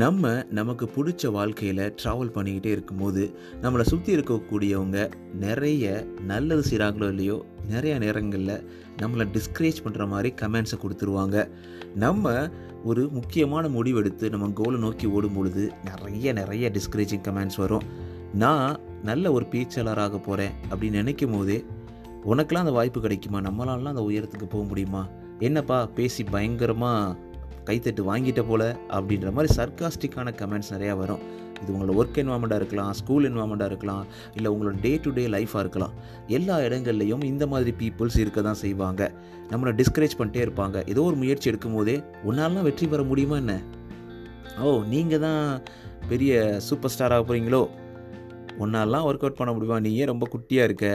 நம்ம நமக்கு பிடிச்ச வாழ்க்கையில் ட்ராவல் பண்ணிக்கிட்டே இருக்கும்போது நம்மளை சுற்றி இருக்கக்கூடியவங்க நிறைய நல்லது செய்கிறாங்களோ இல்லையோ நிறைய நேரங்களில் நம்மளை டிஸ்கரேஜ் பண்ணுற மாதிரி கமெண்ட்ஸை கொடுத்துருவாங்க. நம்ம ஒரு முக்கியமான முடிவெடுத்து நம்ம கோலை நோக்கி ஓடும் பொழுது நிறைய நிறைய டிஸ்கரேஜிங் கமெண்ட்ஸ் வரும். நான் நல்ல ஒரு பேச்சாளராக போகிறேன் அப்படின்னு நினைக்கும் போதே உனக்கெலாம் அந்த வாய்ப்பு கிடைக்குமா? நம்மளாலாம் அந்த உயரத்துக்கு போக முடியுமா? என்னப்பா பேசி பயங்கரமாக கைத்தட்டு வாங்கிட்ட போல அப்படின்ற மாதிரி சர்க்காஸ்டிக்கான கமெண்ட்ஸ் நிறையா வரும். இது உங்களோட ஒர்க் என்வாமெண்ட்டாக இருக்கலாம் ஸ்கூல் என்வாமெண்ட்டாக இருக்கலாம் இல்லை உங்களோட டே டு டே லைஃபாக இருக்கலாம். எல்லா இடங்கள்லையும் இந்த மாதிரி பீப்புள்ஸ் இருக்க தான் செய்வாங்க. நம்மளை டிஸ்கரேஜ் பண்ணிட்டே இருப்பாங்க. ஏதோ ஒரு முயற்சி எடுக்கும் போதே உன்னாலாம் வெற்றி பெற முடியுமா என்ன? ஓ நீங்கள் தான் பெரிய சூப்பர் ஸ்டாராக போகிறீங்களோ உன்னாலாம் ஒர்க் அவுட் பண்ண முடியுமா? நீ ஏன் ரொம்ப குட்டியாக இருக்க.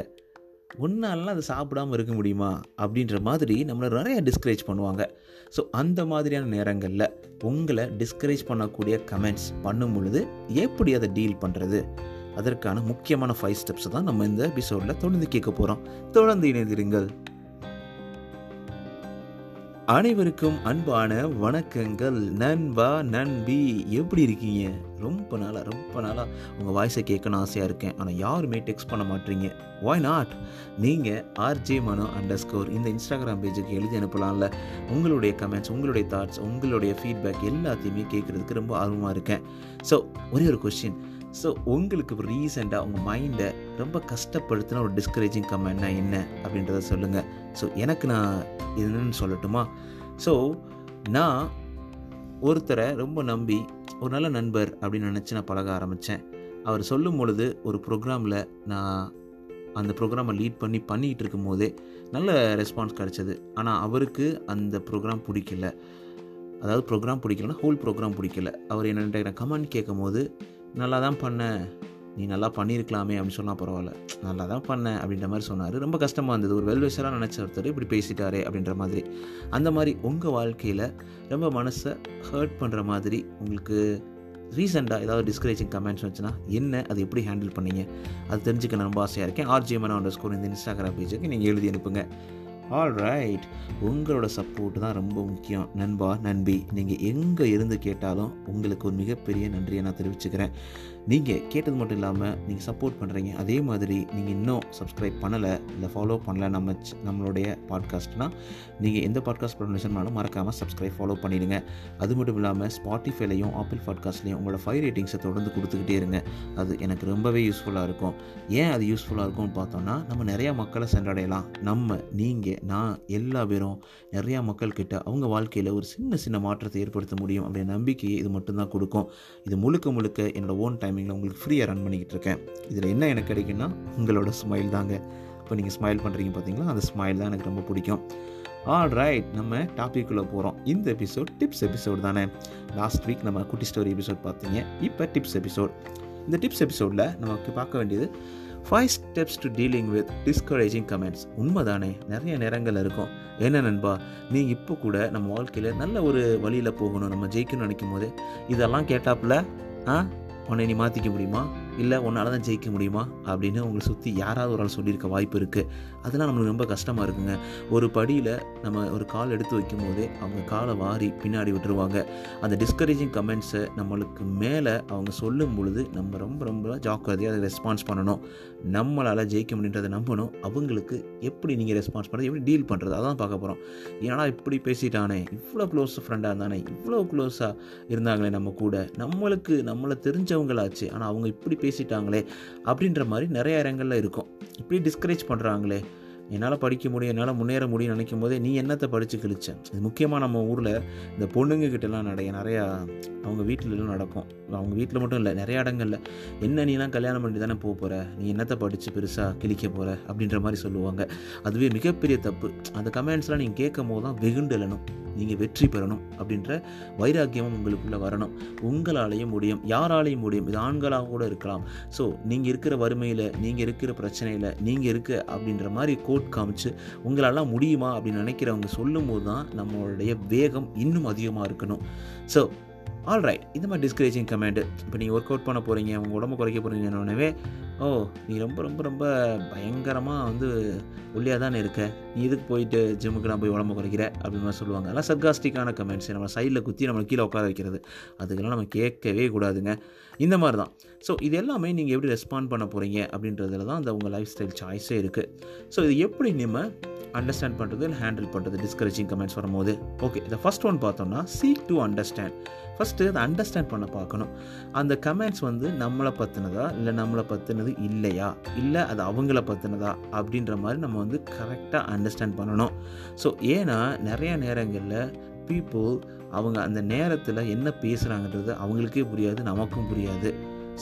ஒன்றாலாம் அதை சாப்பிடாமல் இருக்க முடியுமா? அப்படின்ற மாதிரி நம்மளை நிறைய டிஸ்கரேஜ் பண்ணுவாங்க. ஸோ அந்த மாதிரியான நேரங்களில் உங்களை டிஸ்கரேஜ் பண்ணக்கூடிய கமெண்ட்ஸ் பண்ணும் பொழுது எப்படி அதை டீல் பண்ணுறது அதற்கான முக்கியமான ஃபைவ் ஸ்டெப்ஸை தான் நம்ம இந்த எபிசோடில் தொடர்ந்து கேட்க போகிறோம் தொடர்ந்து இணைந்திருங்கள். அனைவருக்கும் அன்பான வணக்கங்கள். நண்பா நண்பி எப்படி இருக்கீங்க? ரொம்ப நாளாக ரொம்ப நாளாக உங்கள் வாய்ஸை கேட்கணும் ஆசையாக இருக்கேன். ஆனால் யாருமே டெக்ஸ்ட் பண்ண மாட்டீங்க. வாய் நாட் நீங்கள் ஆர்ஜே மனோ அண்டர் ஸ்கோர் இந்த இன்ஸ்டாகிராம் பேஜுக்கு எழுதி அனுப்பலாம்ல. உங்களுடைய கமெண்ட்ஸ் உங்களுடைய தாட்ஸ் உங்களுடைய ஃபீட்பேக் எல்லாத்தையுமே கேட்குறதுக்கு ரொம்ப ஆர்வமாக இருக்கேன். ஸோ ஒரே ஒரு கொஷின் ஸோ உங்களுக்கு ரீசெண்டாக உங்கள் மைண்டை ரொம்ப கஷ்டப்படுத்தின ஒரு டிஸ்கரேஜிங் கமெண்ட்னா என்ன அப்படின்றத சொல்லுங்கள் ஸோ எனக்கு நான் என்னன்னு சொல்லட்டுமா? ஸோ நான் ஒருத்தரை ரொம்ப நம்பி ஒரு நல்ல நண்பர் அப்படின்னு நினச்சி நான் பழக ஆரம்பித்தேன் அவர் சொல்லும் பொழுது ஒரு ப்ரோக்ராமில் நான் அந்த ப்ரோக்ராமை லீட் பண்ணி பண்ணிகிட்டு இருக்கும் போதே நல்ல ரெஸ்பான்ஸ் கிடச்சிது. ஆனால் அவருக்கு அந்த ப்ரோக்ராம் பிடிக்கல. அதாவது ப்ரோக்ராம் பிடிக்கலன்னா ஹோல் ப்ரோக்ராம் பிடிக்கல. அவர் என்னென்ன கமெண்ட் கேட்கும் போது நல்லா தான் பண்ண. நீ நல்லா பண்ணியிருக்கலாமே அப்படின்னு சொன்னால் பரவாயில்ல. நல்லா தான் பண்ணேன் அப்படின்ற மாதிரி சொன்னார். ரொம்ப கஷ்டமாக இருந்தது. ஒரு வெல்விஷராக நினச்ச ஒருத்தர் இப்படி பேசிட்டாரே அப்படின்ற மாதிரி. அந்த மாதிரி உங்கள் வாழ்க்கையில் ரொம்ப மனசை ஹர்ட் பண்ணுற மாதிரி உங்களுக்கு ரீசெண்டாக ஏதாவது டிஸ்கரேஜிங் கமெண்ட்ஸ் வந்துச்சுன்னா என்ன? அது எப்படி ஹேண்டில் பண்ணீங்க? அது தெரிஞ்சுக்க நான் ரொம்ப ஆசையாக இருக்கேன். ஆர்ஜிஎம்என் ஸ்கோர் இந்த இன்ஸ்டாகிராம் பேஜுக்கு நீங்கள் எழுதி அனுப்புங்க. ஆல் ரைட் உங்களோட சப்போர்ட் தான் ரொம்ப முக்கியம். நண்பா நண்பி நீங்கள் எங்கே இருந்து கேட்டாலும் உங்களுக்கு ஒரு மிகப்பெரிய நன்றியை நான் தெரிவிச்சுக்கிறேன். நீங்கள் கேட்டது மட்டும் இல்லாமல் நீங்கள் சப்போர்ட் பண்ணுறீங்க அதே மாதிரி நீங்கள் இன்னும் சப்ஸ்கிரைப் பண்ணலை இல்லை ஃபாலோ பண்ணலை நம்ம நம்மளுடைய பாட்காஸ்ட்னால் நீங்கள் எந்த பாட்காஸ்ட் ப்ரொடக்ஷன்னாலும் மறக்காமல் சப்ஸ்கிரைப் ஃபாலோ பண்ணிடுங்க. அது மட்டும் இல்லாமல் ஸ்பாட்டிஃபைலையும் ஆப்பிள் பாட்காஸ்ட்லேயும் உங்களோட ஃபைவ் ரேட்டிங்ஸை தொடர்ந்து கொடுத்துக்கிட்டே இருங்க. அது எனக்கு ரொம்பவே யூஸ்ஃபுல்லாக இருக்கும். ஏன் அது யூஸ்ஃபுல்லாக இருக்கும்னு பார்த்தோம்னா நம்ம நிறையா மக்களை சென்றடையலாம். நம்ம நீங்கள் நான் எல்லா பேரும் நிறையா மக்கள்கிட்ட அவங்க வாழ்க்கையில் ஒரு சின்ன சின்ன மாற்றத்தை ஏற்படுத்த முடியும் அப்படின்ற நம்பிக்கையை இது மட்டும்தான் கொடுக்கும். இது முழுக்க முழுக்க என்னோடய ஓன் டைம் டைமிங்கில் உங்களுக்கு ஃப்ரீயாக ரன் பண்ணிக்கிட்டு இருக்கேன். இதில் என்ன எனக்கு கிடைக்குன்னா உங்களோட ஸ்மைல் தாங்க. இப்போ நீங்கள் ஸ்மைல் பண்ணுறீங்க பார்த்தீங்களா அந்த ஸ்மைல் தான் எனக்கு ரொம்ப பிடிக்கும். ஆல் ரைட் நம்ம டாப்பிக்குள்ளே போகிறோம் இந்த எபிசோட் டிப்ஸ் எபிசோட் தானே? லாஸ்ட் வீக் நம்ம குட்டி ஸ்டோரி எபிசோட் பார்த்தீங்க இப்போ டிப்ஸ் எபிசோட் இந்த டிப்ஸ் எபிசோடில் நமக்கு பார்க்க வேண்டியது five steps to dealing with discouraging comments உண்மைதானே? நிறைய நேரங்கள் இருக்கும். என்ன நண்பா நீ இப்போ கூட நம்ம வாழ்க்கையில் நல்ல ஒரு வழியில் போகணும் நம்ம ஜெயிக்கணும்னு நினைக்கும் போது இதெல்லாம் கேட்டாப்புல? ஆ? உன்னை நீ மாற்றிக்க முடியுமா? இல்லை உன்னால் தான் ஜெயிக்க முடியுமா? அப்படின்னு உங்களை சுற்றி யாராவது ஒரு ஆள் சொல்லியிருக்க வாய்ப்பு இருக்குது அதெல்லாம் நம்மளுக்கு ரொம்ப கஷ்டமாக இருக்குங்க. ஒரு படியில் நம்ம ஒரு கால் எடுத்து வைக்கும் போதே அவங்க காலை வாரி பின்னாடி விட்டுருவாங்க. அந்த டிஸ்கரேஜிங் கமெண்ட்ஸை நம்மளுக்கு மேலே அவங்க சொல்லும் பொழுது நம்ம ரொம்ப ரொம்ப ஜாக்கிரதையாக அதை ரெஸ்பான்ஸ் பண்ணணும். நம்மளால் ஜெயிக்க முடியுன்றதை நம்பணும். அவங்களுக்கு எப்படி நீங்கள் ரெஸ்பான்ஸ் பண்ணுறது எப்படி டீல் பண்ணுறது அதான் பார்க்க போகிறோம் ஏன்னா இப்படி பேசிட்டானே? இவ்வளோ க்ளோஸ் ஃப்ரெண்டாக இருந்தானே? இவ்வளோ க்ளோஸாக இருந்தாங்களே நம்ம கூட? நம்மளுக்கு நம்மளை தெரிஞ்சவங்களாச்சு. ஆனால் அவங்க இப்படி பேசிட்டாங்களே அப்படின்ற மாதிரி நிறைய இடங்களில் இருக்கும். இப்படி டிஸ்கரேஜ் பண்ணுறாங்களே என்னால் படிக்க முடியும் என்னால் முன்னேற முடியும்னு நினைக்கும் போதே நீ என்னத்தை படித்து கிழிச்சேன் இது முக்கியமாக நம்ம ஊரில் இந்த பொண்ணுங்க கிட்டலாம் நிறைய நிறையா அவங்க வீட்டிலலாம் நடக்கும். அவங்க வீட்டில் மட்டும் இல்லை நிறைய இடங்களில். என்ன நீலாம் கல்யாணம் பண்ணி தானே போக போகிற நீ என்னத்தை படித்து பெருசாக கிழிக்க போகிற அப்படின்ற மாதிரி சொல்லுவாங்க. அதுவே மிகப்பெரிய தப்பு. அந்த கமெண்ட்ஸ்லாம் நீங்கள் கேட்கும் போது தான் வெகுண்டு எழணும். நீங்கள் வெற்றி பெறணும் அப்படின்ற வைராக்கியமும் உங்களுக்குள்ளே வரணும். உங்களாலேயும் முடியும். யாராலையும் முடியும். இது ஆண்களாக கூட இருக்கலாம். ஸோ நீங்கள் இருக்கிற வறுமையில் நீங்கள் இருக்கிற பிரச்சனையில் நீங்கள் இருக்க அப்படின்ற மாதிரி கோட் காமிச்சு உங்களாலாம் முடியுமா அப்படின்னு நினைக்கிறவங்க சொல்லும்போது தான் நம்மளுடைய வேகம் இன்னும் அதிகமாக இருக்கணும். ஸோ ஆல் ரைட் இந்த மாதிரி டிஸ்கரேஜிங் கமெண்ட் இப்போ நீங்கள் ஒர்க் அவுட் பண்ண போகிறீங்க உங்கள் உடம்பு குறைக்க போகிறீங்கன்னே ஓ நீ ரொம்ப ரொம்ப ரொம்ப பயங்கரமாக வந்து ஒல்லியாக தானே இருக்க? நீ இதுக்கு போயிட்டு ஜிம்முக்கு நான் போய் உடம்பு குறைக்கிற? அப்படின்னு மாதிரி சொல்லுவாங்க. அதெல்லாம் சர்காஸ்டிக்கான கமெண்ட்ஸ் நம்ம சைடில் குத்தி நம்மளை கீழே உட்கார வைக்கிறது. அதுக்கெல்லாம் நம்ம கேட்கவே கூடாதுங்க. இந்த மாதிரி தான் ஸோ இது எல்லாமே நீங்கள் எப்படி ரெஸ்பாண்ட் பண்ண போகிறீங்க அப்படின்றதுல தான் அந்த உங்கள் லைஃப் ஸ்டைல் சாய்ஸே இருக்குது ஸோ இது எப்படி நம்ம அண்டர்ஸ்டாண்ட் பண்ணுறது இல்லை ஹேண்டில் பண்ணுறது டிஸ்கரேஜிங் கமெண்ட்ஸ் வரும்போது. ஓகே இந்த ஃபஸ்ட் ஒன் பார்த்தோம்னா சீக் டு அண்டர்ஸ்டாண்ட் ஃபஸ்ட்டு அதை அண்டர்ஸ்டாண்ட் பண்ண பார்க்கணும். அந்த கமெண்ட்ஸ் வந்து நம்மளை பற்றினதா இல்லை நம்மளை பற்றினது இல்லையா? இல்லை அது அவங்கள பற்றினதா அப்படின்ற மாதிரி நம்ம வந்து கரெக்டாக அண்டர்ஸ்டாண்ட் பண்ணணும். ஸோ ஏன்னா நிறைய நேரங்களில் பீப்புள் அவங்க அந்த நேரத்தில் என்ன பேசுகிறாங்கன்றது அவங்களுக்கே புரியாது நமக்கும் புரியாது.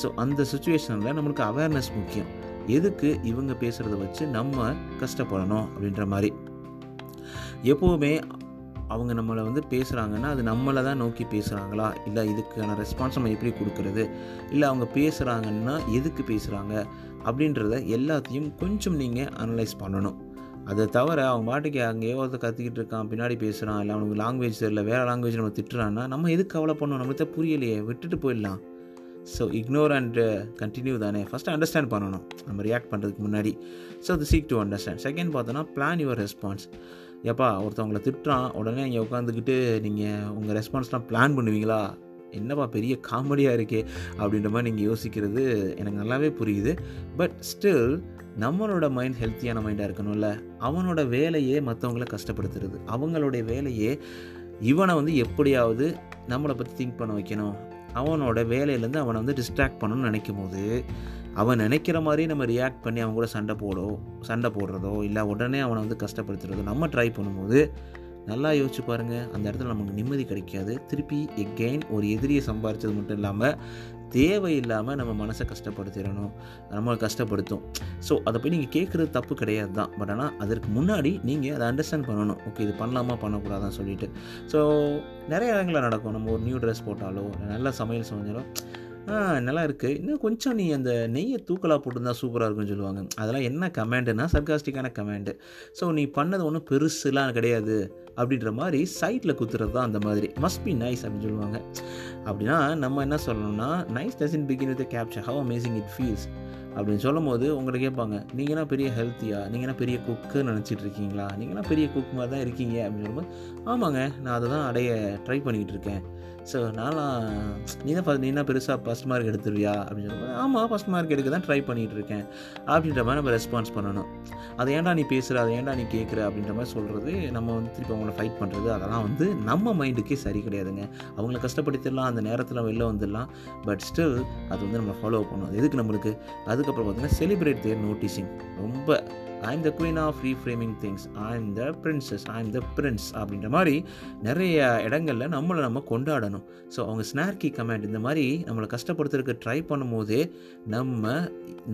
ஸோ அந்த சுச்சுவேஷனில் நம்மளுக்கு அவேர்னஸ் முக்கியம். எதுக்கு இவங்க பேசுகிறத வச்சு நம்ம கஷ்டப்படணும் அப்படின்ற மாதிரி. எப்போவுமே அவங்க நம்மளை வந்து பேசுகிறாங்கன்னா அது நம்மளை தான் நோக்கி பேசுகிறாங்களா இல்லை இதுக்கான ரெஸ்பான்ஸ் நம்ம எப்படி கொடுக்குறது? இல்லை அவங்க பேசுகிறாங்கன்னா எதுக்கு பேசுகிறாங்க அப்படின்றத எல்லாத்தையும் கொஞ்சம் நீங்கள் அனலைஸ் பண்ணணும். அதை தவிர அவன் பாட்டுக்கு அங்கேயோ ஒருத்தர் கற்றுக்கிட்டு இருக்கான் பின்னாடி பேசுகிறான் இல்லை அவனுக்கு லாங்குவேஜ் தெரியல வேறு லாங்குவேஜ் நம்ம திட்டுறான்னா நம்ம எதுக்கு கவலை பண்ணணும்? நம்மளுக்கு புரியலையே விட்டுட்டு போயிடலாம். ஸோ இக்னோர் அண்ட் கண்டினியூ தானே. ஃபஸ்ட்டு அண்டர்ஸ்டாண்ட் பண்ணணும். நம்ம ரியாக்ட் பண்ணுறதுக்கு முன்னாடி. ஸோ அது சீக் டு அண்டர்ஸ்டாண்ட் செகண்ட் பார்த்தோன்னா பிளான் யுவர் ரெஸ்பான்ஸ் எப்பா ஒருத்தவங்களை திட்டுறான். உடனே இங்கே உட்காந்துக்கிட்டு நீங்கள் உங்கள் ரெஸ்பான்ஸ்லாம் பிளான் பண்ணுவீங்களா? என்னப்பா பெரிய காமெடியாக இருக்கே. அப்படின்ற மாதிரி நீங்கள் யோசிக்கிறது எனக்கு நல்லாவே புரியுது. பட் ஸ்டில் நம்மளோட மைண்ட் ஹெல்த்தியான மைண்டாக இருக்கணும்ல. அவனோட வேலையே மற்றவங்கள கஷ்டப்படுத்துறது. அவங்களுடைய வேலையே இவனை வந்து எப்படியாவது நம்மளை பற்றி திங்க் பண்ண வைக்கணும். அவனோட வேலையிலேருந்து அவனை வந்து டிஸ்ட்ராக்ட் பண்ணணும்னு நினைக்கும் போது அவன் நினைக்கிற மாதிரி நம்ம ரியாக்ட் பண்ணி அவன் கூட சண்டை போடோ சண்டை போடுறதோ இல்லை உடனே அவனை வந்து கஷ்டப்படுத்துறதோ நம்ம ட்ரை பண்ணும்போது நல்லா யோசிச்சு பாருங்கள் அந்த இடத்துல நமக்கு நிம்மதி கிடைக்காது. திருப்பி எகெயின் ஒரு எதிரியை சம்பாரித்தது மட்டும் இல்லாமல் தேவையில்லாமல் நம்ம மனசை கஷ்டப்படுத்திடணும். நம்மளை கஷ்டப்படுத்தும். ஸோ அதை போய் நீங்கள் கேட்குறது தப்பு கிடையாது தான் பட் ஆனால் அதற்கு முன்னாடி நீங்கள் அதை அண்டர்ஸ்டாண்ட் பண்ணணும். ஓகே இது பண்ணலாமா பண்ணக்கூடாதான்னு சொல்லிட்டு. ஸோ நிறைய இடங்களில் நடக்கும். நம்ம ஒரு நியூ ட்ரெஸ் போட்டாலோ நல்ல சமையல் செஞ்சாலோ நல்லா இருக்குது இன்னும் கொஞ்சம் நீ அந்த நெய்யை தூக்கலாக போட்டிருந்தா சூப்பராக இருக்கும்னு சொல்லுவாங்க. அதெல்லாம் என்ன கமெண்டுன்னா சர்காஸ்டிக்கான கமெண்டு ஸோ நீ பண்ணது ஒன்றும் பெருசுலாம் கிடையாது. அப்படின்ற மாதிரி சைட்டில் குத்துறது தான் அந்த மாதிரி. மஸ்ட் பி நைஸ் அப்படின்னு சொல்லுவாங்க. அப்படின்னா நம்ம என்ன சொல்லணும்னா nice dozen begin with capture how amazing it feels அப்படின்னு சொல்லும் போது உங்களை கேட்பாங்க நீங்கள்னா பெரிய ஹெல்த்தியா நீங்கள்னா பெரிய குக்குன்னு நினச்சிட்டு இருக்கீங்களா நீங்கள்னா பெரிய குக் மாதிரி தான் இருக்கீங்க? அப்படின்னு சொல்லும்போது ஆமாங்க நான் அதை தான் அடைய ட்ரை பண்ணிக்கிட்டு இருக்கேன் ஸோ நான்லாம் நீ தான் நீ என்ன பெருசாக ஃபஸ்ட் மார்க் எடுத்துருவியா? அப்படின்னு சொல்லும்போது ஆமாம் ஃபஸ்ட் மார்க் எடுக்க தான் ட்ரை பண்ணிகிட்டு இருக்கேன் அப்படின்ற மாதிரி நம்ம ரெஸ்பான்ஸ் பண்ணணும். அதை ஏன்டா நீ பேசுகிற அதை ஏன்டா நீ கேட்குற? அப்படின்ற மாதிரி சொல்கிறது நம்ம வந்து திருப்பி அவங்கள ஃபைட் பண்ணுறது அதெல்லாம் வந்து நம்ம மைண்டுக்கே சரி கிடையாதுங்க. அவங்கள கஷ்டப்படுத்திடலாம் அந்த நேரத்தில் வெளில வந்துடலாம் பட் ஸ்டில் அது வந்து நம்ம ஃபாலோ பண்ணணும் எதுக்கு நம்மளுக்கு? அது அதுக்கப்புறம் பார்த்தீங்கன்னா செலிப்ரேட் தேர் நோட்டீஸிங் ரொம்ப I'm the queen of reframing things I'm the princess I'm the prince அப்படின்ற மாதிரி நிறைய இடங்களில் நம்மளை நம்ம கொண்டாடணும். ஸோ அவங்க ஸ்னார்கி கமெண்ட் இந்த மாதிரி நம்மளை கஷ்டப்படுத்துறதுக்கு ட்ரை பண்ணும்போதே நம்ம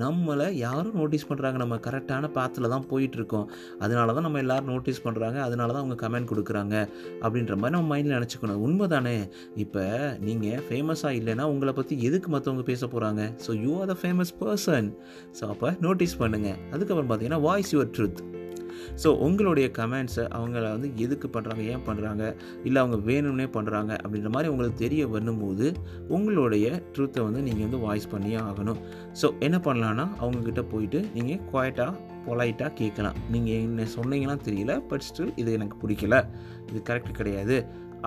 நம்மளை யாரும் நோட்டீஸ் பண்ணுறாங்க நம்ம கரெக்டான பாத்தில் தான் போயிட்டுருக்கோம். அதனால தான் நம்ம எல்லோரும் நோட்டீஸ் பண்ணுறாங்க அதனால தான் அவங்க கமெண்ட் கொடுக்குறாங்க அப்படின்ற மாதிரி நம்ம மைண்டில் நினச்சிக்கணும். உண்மை தானே இப்போ நீங்கள் ஃபேமஸாக இல்லைன்னா உங்களை பற்றி எதுக்கு மற்றவங்க பேச போகிறாங்க so you are the famous person so அப்போ நோட்டீஸ் பண்ணுங்கள் அதுக்கப்புறம் பார்த்தீங்கன்னா வாய்ஸ் யுவர் ட்ரூத். ஸோ உங்களுடைய கமெண்ட்ஸை அவங்கள வந்து எதுக்கு பண்ணுறாங்க ஏன் பண்ணுறாங்க இல்லை அவங்க வேணும்னே பண்ணுறாங்க அப்படின்ற மாதிரி உங்களுக்கு தெரிய வரும்போது உங்களுடைய ட்ரூத்தை வந்து நீங்கள் வந்து வாய்ஸ் பண்ணியே ஆகணும். ஸோ என்ன பண்ணலான்னா அவங்கக்கிட்ட போயிட்டு நீங்கள் குவாய்ட்டாக பொலைட்டாக கேட்கலாம். நீங்கள் என்ன சொன்னீங்கன்னா தெரியல பட் ஸ்டில் இது எனக்கு பிடிக்கல. இது கரெக்ட் கிடையாது.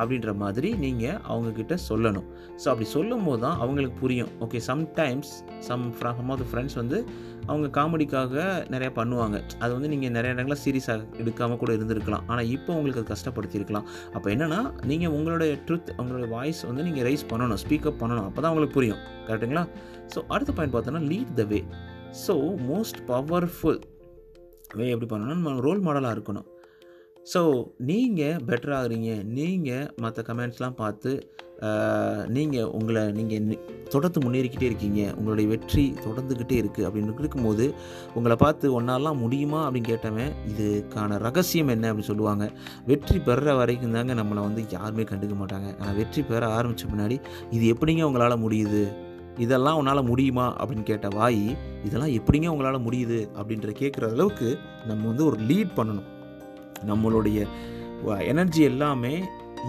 அப்படின்ற மாதிரி நீங்கள் அவங்கக்கிட்ட சொல்லணும். ஸோ அப்படி சொல்லும் போது தான் அவங்களுக்கு புரியும். Okay sometimes some some of the friends வந்து அவங்க காமெடிக்காக நிறையா பண்ணுவாங்க. அது வந்து நீங்கள் நிறைய இடங்களில் சீரியஸாக எடுக்காமல் கூட இருந்திருக்கலாம். ஆனால் இப்போ உங்களுக்கு அது கஷ்டப்படுத்தியிருக்கலாம். அப்போ என்னென்னா நீங்கள் உங்களுடைய ட்ருத் உங்களுடைய வாய்ஸ் வந்து நீங்கள் ரைஸ் பண்ணணும் ஸ்பீக்கப் பண்ணணும். அப்போ தான் உங்களுக்கு புரியும் கரெக்டுங்களா ஸோ அடுத்த பாயிண்ட் பார்த்தோன்னா lead the way so most powerful way எப்படி பண்ணணும்னா நம்ம ரோல் மாடலாக இருக்கணும். ஸோ நீங்கள் பெட்டர் ஆகுறீங்க. நீங்கள் மற்ற கமெண்ட்ஸ்லாம் பார்த்து நீங்கள் உங்களை நீங்கள் தொடர்ந்து முன்னேறிக்கிட்டே இருக்கீங்க. உங்களுடைய வெற்றி தொடர்ந்துக்கிட்டே இருக்குது அப்படின்னு இருக்கும்போது உங்களை பார்த்து ஒன்றாலாம் முடியுமா அப்படின்னு கேட்டவன் இதுக்கான ரகசியம் என்ன அப்படின்னு சொல்லுவாங்க. வெற்றி பெற வரைக்கும் தாங்க நம்மளை வந்து யாருமே கண்டுக்க மாட்டாங்க. ஆனால் வெற்றி பெற ஆரம்பித்த முன்னாடி இது எப்படிங்க உங்களால் முடியுது? இதெல்லாம் உன்னால் முடியுமா அப்படின்னு கேட்ட வாய் இதெல்லாம் எப்படிங்க உங்களால் முடியுது அப்படின்ற கேட்குற அளவுக்கு நம்ம வந்து ஒரு லீட் பண்ணணும். நம்மளுடைய எனர்ஜி எல்லாமே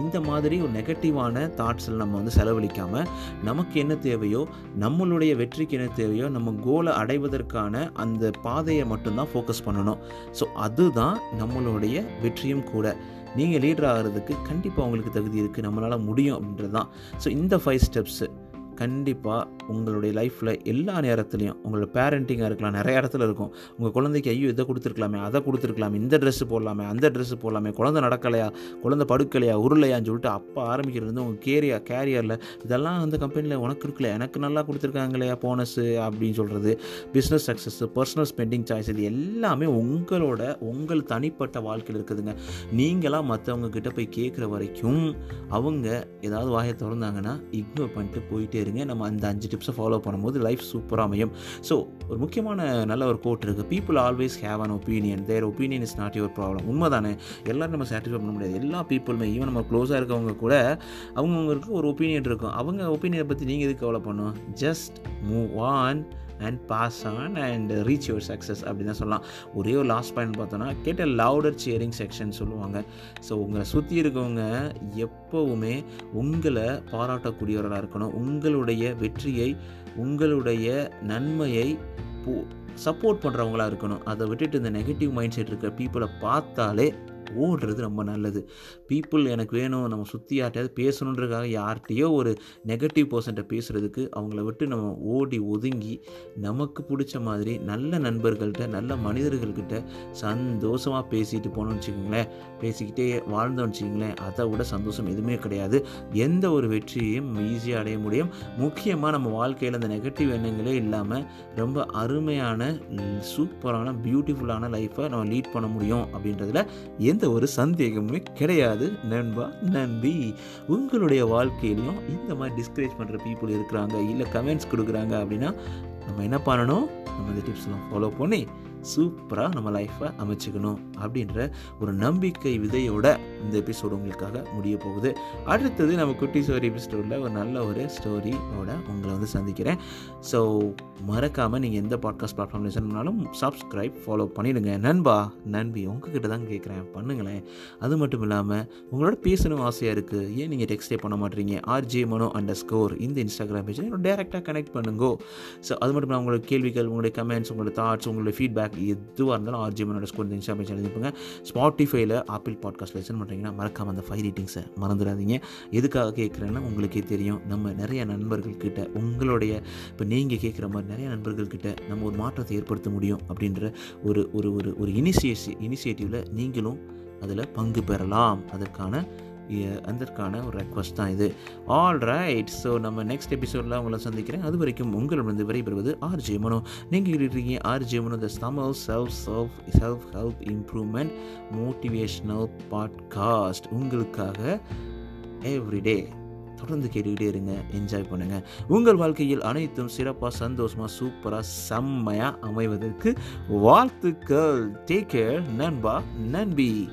இந்த மாதிரி ஒரு நெகட்டிவான தாட்ஸில் நம்ம வந்து செலவழிக்காமல் நமக்கு என்ன தேவையோ நம்மளுடைய வெற்றிக்கு என்ன தேவையோ நம்ம கோலை அடைவதற்கான அந்த பாதையை மட்டும்தான் ஃபோக்கஸ் பண்ணணும். ஸோ அதுதான் நம்மளுடைய வெற்றியும் கூட. நீங்கள் லீடர் ஆகிறதுக்கு கண்டிப்பாக உங்களுக்கு தகுதி இருக்குது நம்மளால் முடியும் அப்படின்றது தான் ஸோ இந்த ஃபைவ் ஸ்டெப்ஸு கண்டிப்பாக உங்களுடைய லைஃப்பில் எல்லா நேரத்துலையும் உங்களோட பேரண்டிங்காக இருக்கலாம் நிறைய இடத்துல இருக்கும். உங்கள் குழந்தைக்கு ஐயோ இதை கொடுத்துருக்கலாமே அதை கொடுத்துருக்கலாமே இந்த ட்ரெஸ்ஸு போடலாமே அந்த ட்ரெஸ்ஸு போடலாமே குழந்தை நடக்கலையா குழந்தை படுக்கலையா உருளையான்னு சொல்லிட்டு அப்போ ஆரம்பிக்கிறது வந்து உங்கள் கேரியா கேரியரில் இதெல்லாம் அந்த கம்பெனியில் உனக்கு இருக்கல எனக்கு நல்லா கொடுத்துருக்காங்களையா போனஸு அப்படின்னு சொல்கிறது business success personal spending choice இது எல்லாமே உங்களோட உங்கள் தனிப்பட்ட வாழ்க்கையில் இருக்குதுங்க. நீங்களாம் மற்றவங்க கிட்ட போய் கேட்குற வரைக்கும் அவங்க ஏதாவது வாயை திறந்தாங்கன்னா இக்னோர் பண்ணிட்டு போயிட்டே இருங்க நம்ம அந்த அஞ்சு டிப்ஸை ஃபாலோ பண்ணும்போது லைஃப் சூப்பராக அமையும். ஸோ ஒரு முக்கியமான நல்ல ஒரு கோட் இருக்குது people always have an opinion their opinion is not your problem உண்மை தானே எல்லோரும் நம்ம சாட்டிஸ்ஃபை பண்ண முடியாது. எல்லா பீப்புளுமே ஈவன் நம்ம க்ளோஸாக இருக்கவங்க கூட அவங்கவுங்களுக்கு ஒரு ஒப்பீனியன் இருக்கும். அவங்க ஒப்பீனியனை பற்றி நீங்கள் எதுக்கு கவலை பண்ணும் just move on and pass on and reach your success அப்படின்னு தான் சொல்லலாம். ஒரே ஒரு லாஸ்ட் பாயிண்ட் பார்த்தோன்னா கேட்ட லவுடர் சியரிங் செக்ஷன் சொல்லுவாங்க. ஸோ உங்களை சுற்றி இருக்கவங்க எப்போவுமே உங்களை பாராட்டக்கூடியவர்களாக இருக்கணும். உங்களுடைய வெற்றியை உங்களுடைய நன்மையை சப்போர்ட் பண்ணுறவங்களா இருக்கணும். அதை விட்டுட்டு இந்த நெகட்டிவ் மைண்ட் செட் இருக்க பீப்புளை பார்த்தாலே ஓடுறது ரொம்ப நல்லது. பீப்புள் எனக்கு வேணும் நம்ம சுற்றி யார்ட்டையாவது பேசணுன்றதுக்காக யார்கிட்டையோ ஒரு நெகட்டிவ் பர்சன்ட்டை பேசுகிறதுக்கு அவங்கள விட்டு நம்ம ஓடி ஒதுங்கி நமக்கு பிடிச்ச மாதிரி நல்ல நண்பர்கள்கிட்ட நல்ல மனிதர்கள்கிட்ட சந்தோஷமாக பேசிட்டு போனோம்னு வச்சுக்கோங்களேன். பேசிக்கிட்டே வாழ்ந்தோம்னு வச்சுக்கோங்களேன். அதை விட சந்தோஷம் எதுவுமே கிடையாது. எந்த ஒரு வெற்றியையும் ஈஸியாக அடைய முடியும். முக்கியமாக நம்ம வாழ்க்கையில் அந்த நெகட்டிவ் எண்ணங்களே இல்லாமல் ரொம்ப அருமையான சூப்பரான பியூட்டிஃபுல்லான லைஃப்பை நம்ம லீட் பண்ண முடியும் அப்படின்றதுல எந்த எந்த ஒரு சந்தேகமுமே கிடையாது. நண்பா நம்பி உங்களுடைய வாழ்க்கையிலையும் இந்த மாதிரி டிஸ்கரேஜ் பண்ணுற பீப்புள் இருக்கிறாங்க இல்லை கமெண்ட்ஸ் கொடுக்குறாங்க அப்படின்னா நம்ம என்ன பண்ணணும்? நம்ம இந்த டிப்ஸ்லாம் ஃபாலோ பண்ணி சூப்பராக நம்ம லைஃப்பை அமைச்சுக்கணும் அப்படின்ற ஒரு நம்பிக்கை விதையோட இந்த எபிசோடு உங்களுக்காக முடிய போகுது. அடுத்தது நம்ம குட்டி ஸ்டோரி எபிசோடில் ஒரு நல்ல ஒரு ஸ்டோரியோட உங்களை வந்து சந்திக்கிறேன். ஸோ மறக்காமல் நீங்கள் எந்த பாட்காஸ்ட் பிளாட்ஃபார்ம் லிசன் பண்ணாலும் சப்ஸ்கிரைப் ஃபாலோ பண்ணிவிடுங்க நண்பா நண்பி உங்ககிட்ட தான் கேட்குறேன் பண்ணுங்களேன். அது மட்டும் இல்லாமல் உங்களோட பேசணும் ஆசையாக இருக்குது ஏன் நீங்கள் டெக்ஸ்டே பண்ண மாட்டீங்க? ஆர்ஜே மனோ அண்டர் ஸ்கோர் இந்த இன்ஸ்டாகிராம் பேஜ் டேரெக்டாக கனெக்ட் பண்ணுங்க. ஸோ அது மட்டும் இல்லாமல் உங்களோட கேள்விகள் உங்களுடைய கமெண்ட்ஸ் உங்களோட தாட்ஸ் உங்களோட ஃபீட்பேக் எதுவாக இருந்தாலும் ஆர்ஜி மனோட ஸ்கோர் இந்த இன்ஸ்டா ஸ்பாட்டிஃபைல ஆப்பிள் பாட்காஸ்ட் லிசன் பண்ணுறீங்கன்னா மறக்காமல் அந்த ஃபைவ் ரேட்டிங்ஸை மறந்துடாதீங்க. எதுக்காக கேட்குறேன்னா உங்களுக்கே தெரியும். நம்ம நிறைய நண்பர்கள்கிட்ட உங்களுடைய இப்போ நீங்கள் கேட்குற மாதிரி நிறைய நண்பர்கள்கிட்ட நம்ம ஒரு மாற்றத்தை ஏற்படுத்த முடியும் அப்படின்ற ஒரு ஒரு ஒரு ஒரு இனிஷியேஷி இனிஷியேட்டிவில் நீங்களும் அதில் பங்கு பெறலாம். அதற்கான அதற்கான ஒரு ரெக்வஸ்ட் தான் இது. ஆல் ரைட் ஸோ நம்ம நெக்ஸ்ட் எபிசோடில் உங்களை சந்திக்கிறேன். அது வரைக்கும் உங்களிடம் விடைபெறுவது ஆர் ஜே மனோ. நீங்கள் இருக்கீங்க R Mano the Tamil self self self help improvement motivational podcast உங்களுக்காக எவ்ரிடே தொடர்ந்து கேட்டுக்கிட்டே இருங்க. என்ஜாய் பண்ணுங்கள் உங்கள் வாழ்க்கையில் அனைத்தும் சிறப்பாக சந்தோஷமாக சூப்பராக செம்மையாக அமைவதற்கு வாழ்த்துக்கள். டேக் கேர் நண்பா நன்பி